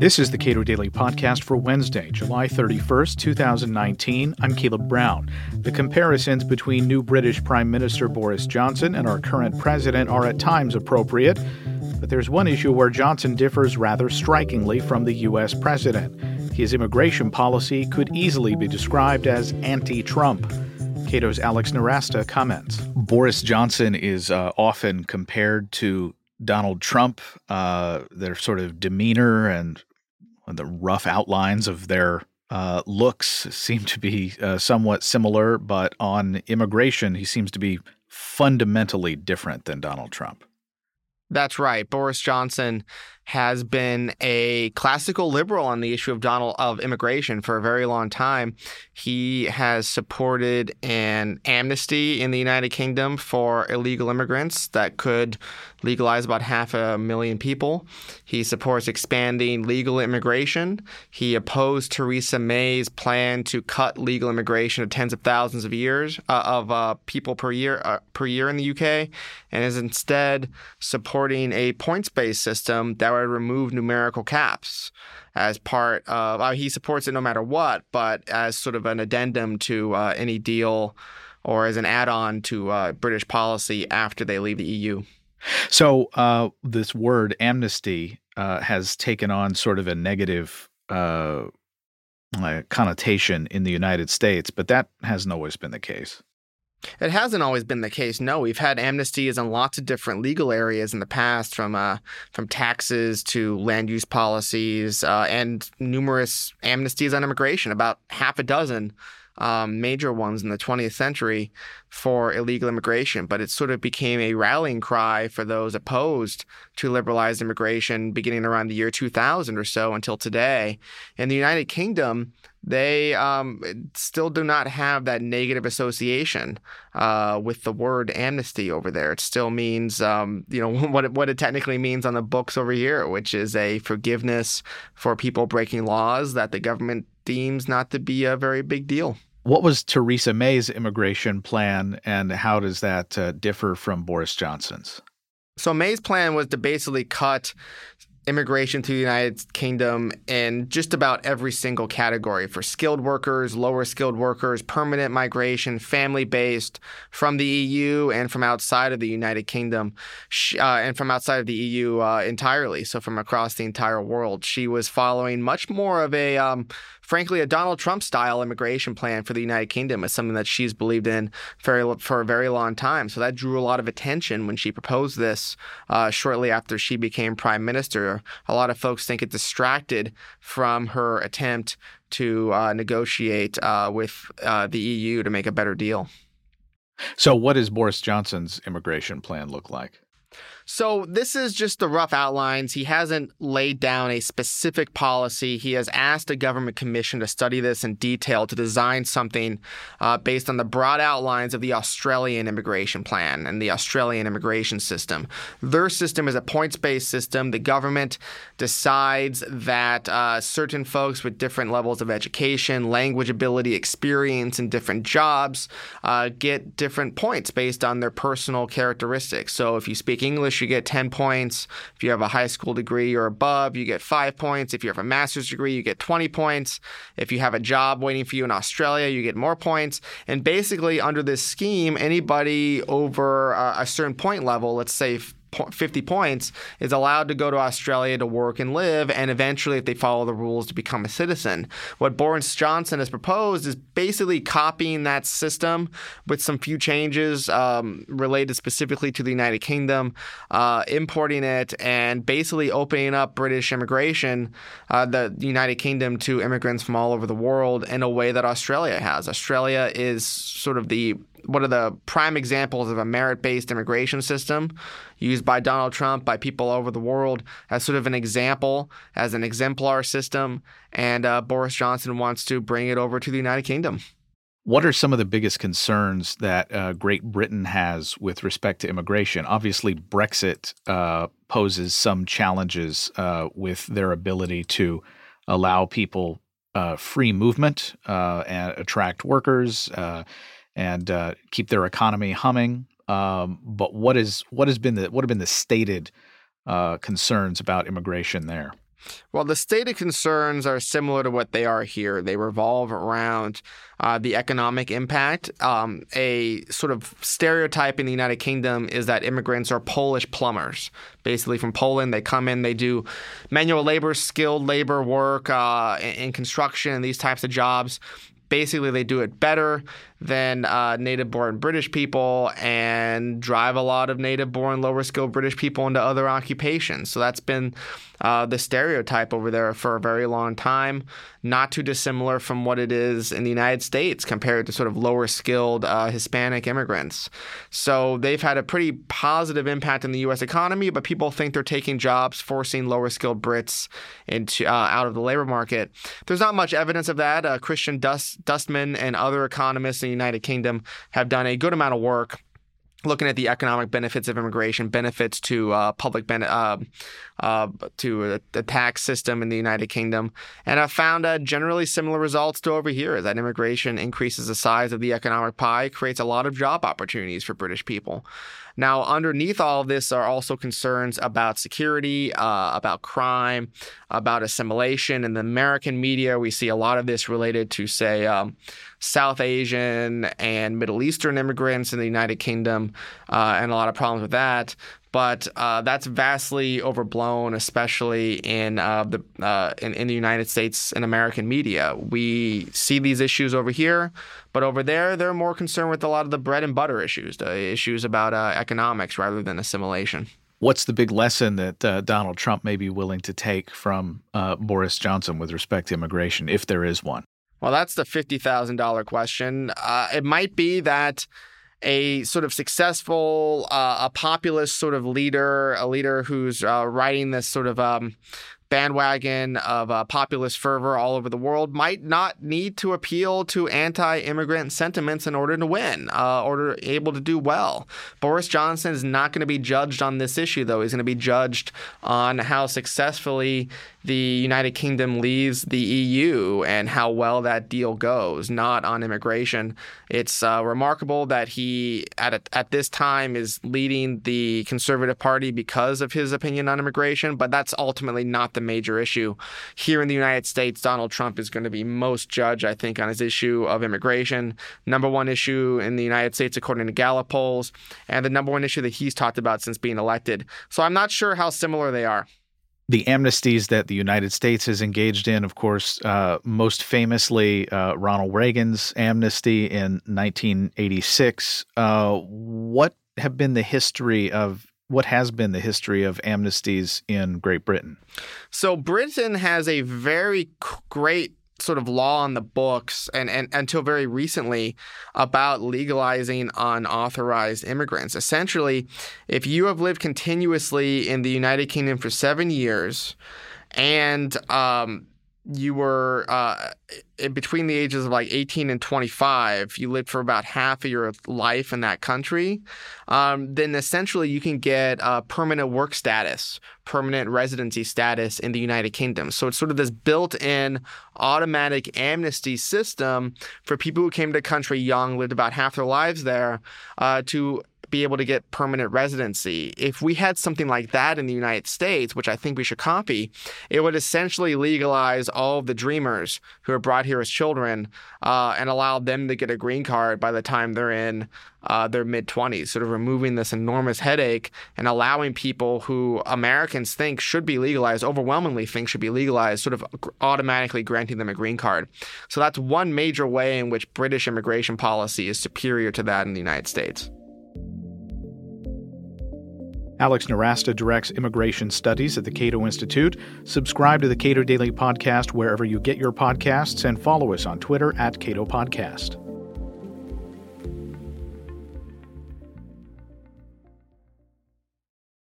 This is the Cato Daily Podcast for Wednesday, July 31st, 2019. I'm Caleb Brown. The comparisons between new British Prime Minister Boris Johnson and our current president are at times appropriate, but there's one issue where Johnson differs rather strikingly from the U.S. president. His immigration policy could easily be described as anti Trump. Cato's Alex Nowrasteh comments. Boris Johnson is uh, often compared to Donald Trump. Uh, their sort of demeanor and the rough outlines of their uh, looks seem to be uh, somewhat similar, but on immigration, he seems to be fundamentally different than Donald Trump. That's right. Boris Johnson has been a classical liberal on the issue of Donald of immigration for a very long time. He has supported an amnesty in the United Kingdom for illegal immigrants that could legalize about half a million people. He supports expanding legal immigration. He opposed Theresa May's plan to cut legal immigration to tens of thousands of years uh, of uh, people per year uh, per year in the UK, and is instead supporting a points-based system that would remove numerical caps as part of. Uh, he supports it no matter what, but as sort of an addendum to uh, any deal or as an add-on to uh, British policy after they leave the EU. So uh, this word amnesty uh, has taken on sort of a negative uh, connotation in the United States, but that hasn't always been the case. It hasn't always been the case. No, we've had amnesties in lots of different legal areas in the past, from uh, from taxes to land use policies, uh, and numerous amnesties on immigration. About half a dozen um, major ones in the 20th century for illegal immigration. But it sort of became a rallying cry for those opposed to liberalized immigration, beginning around the year 2000 or so until today. In the United Kingdom, they um, still do not have that negative association uh, with the word amnesty over there. It still means, um, you know, what it, what it technically means on the books over here, which is a forgiveness for people breaking laws that the government deems not to be a very big deal. What was Theresa May's immigration plan, and how does that uh, differ from Boris Johnson's? So May's plan was to basically cut immigration to the United Kingdom in just about every single category for skilled workers, lower skilled workers, permanent migration, family based from the EU and from outside of the United Kingdom, uh, and from outside of the EU uh, entirely. So from across the entire world. She was following much more of a um, frankly, a Donald Trump style immigration plan for the United Kingdom is something that she's believed in for, for a very long time. So that drew a lot of attention when she proposed this uh, shortly after she became prime minister. A lot of folks think it distracted from her attempt to uh, negotiate uh, with uh, the EU to make a better deal. So, what does Boris Johnson's immigration plan look like? So, this is just the rough outlines. He hasn't laid down a specific policy. He has asked a government commission to study this in detail to design something uh, based on the broad outlines of the Australian immigration plan and the Australian immigration system. Their system is a points based system. The government decides that uh, certain folks with different levels of education, language ability, experience, and different jobs uh, get different points based on their personal characteristics. So, if you speak English, you get 10 points. If you have a high school degree or above, you get five points. If you have a master's degree, you get 20 points. If you have a job waiting for you in Australia, you get more points. And basically, under this scheme, anybody over a certain point level, let's say 50 points is allowed to go to Australia to work and live, and eventually, if they follow the rules, to become a citizen. What Boris Johnson has proposed is basically copying that system with some few changes um, related specifically to the United Kingdom, uh, importing it, and basically opening up British immigration, uh, the United Kingdom, to immigrants from all over the world in a way that Australia has. Australia is sort of the one of the prime examples of a merit based immigration system used by Donald Trump, by people all over the world, as sort of an example, as an exemplar system. And uh, Boris Johnson wants to bring it over to the United Kingdom. What are some of the biggest concerns that uh, Great Britain has with respect to immigration? Obviously, Brexit uh, poses some challenges uh, with their ability to allow people uh, free movement uh, and attract workers and uh, keep their economy humming. Um, but what is what has been the what have been the stated uh, concerns about immigration there? Well, the stated concerns are similar to what they are here. They revolve around uh, the economic impact. Um, a sort of stereotype in the United Kingdom is that immigrants are Polish plumbers. Basically, from Poland, they come in, they do manual labor, skilled labor work uh, in construction and these types of jobs basically they do it better than uh, native born British people and drive a lot of native born lower skilled British people into other occupations. So that's been uh, the stereotype over there for a very long time, not too dissimilar from what it is in the United States compared to sort of lower skilled uh, Hispanic immigrants. So they've had a pretty positive impact in the U.S. economy, but people think they're taking jobs, forcing lower skilled Brits into uh, out of the labor market. There's not much evidence of that. Uh, Christian Dust, Dustmann and other economists in the United Kingdom have done a good amount of work looking at the economic benefits of immigration, benefits to uh, public ben- uh, uh, to the tax system in the United Kingdom, and I found uh, generally similar results to over here. That immigration increases the size of the economic pie, creates a lot of job opportunities for British people. Now, underneath all of this are also concerns about security, uh, about crime, about assimilation. In the American media, we see a lot of this related to, say, um, South Asian and Middle Eastern immigrants in the United Kingdom, uh, and a lot of problems with that but uh, that's vastly overblown, especially in uh, the uh, in, in, the United States and American media. We see these issues over here, but over there, they're more concerned with a lot of the bread and butter issues, the issues about uh, economics rather than assimilation. What's the big lesson that uh, Donald Trump may be willing to take from uh, Boris Johnson with respect to immigration, if there is one? Well, that's the fifty thousand dollar question. it might be that a sort of successful, uh, a populist sort of leader, a leader who's uh, riding this sort of um, bandwagon of uh, populist fervor all over the world might not need to appeal to anti-immigrant sentiments in order to win, uh, or able to do well. Boris Johnson is not going to be judged on this issue, though. He's going to be judged on how successfully the United Kingdom leaves the EU and how well that deal goes, not on immigration. It's uh, remarkable that he, at a, at this time, is leading the Conservative Party because of his opinion on immigration, but that's ultimately not the major issue. Here in the United States, Donald Trump is going to be most judged, I think, on his issue of immigration. Number one issue in the United States, according to Gallup polls, and the number one issue that he's talked about since being elected. So I'm not sure how similar they are the amnesties that the United States has engaged in, of course, uh, most famously uh, Ronald Reagan's amnesty in 1986. Uh, what have been the history of what has been the history of amnesties in Great Britain? So Britain has a very great sort of law on the books and, and until very recently about legalizing unauthorized immigrants. Essentially, if you have lived continuously in the United Kingdom for seven years and um, you were uh, between the ages of like 18 and 25, you lived for about half of your life in that country, um, then essentially you can get a permanent work status, permanent residency status in the United Kingdom. So it's sort of this built in automatic amnesty system for people who came to the country young, lived about half their lives there, uh, to be able to get permanent residency. If we had something like that in the United States, which I think we should copy, it would essentially legalize all of the dreamers who are brought here as children uh, and allow them to get a green card by the time they're in uh, their mid 20s, sort of removing this enormous headache and allowing people who Americans think should be legalized, overwhelmingly think should be legalized, sort of automatically granting them a green card. So that's one major way in which British immigration policy is superior to that in the United States. Alex Nowrasteh directs immigration studies at the Cato Institute. Subscribe to the Cato Daily Podcast wherever you get your podcasts and follow us on Twitter at Cato Podcast.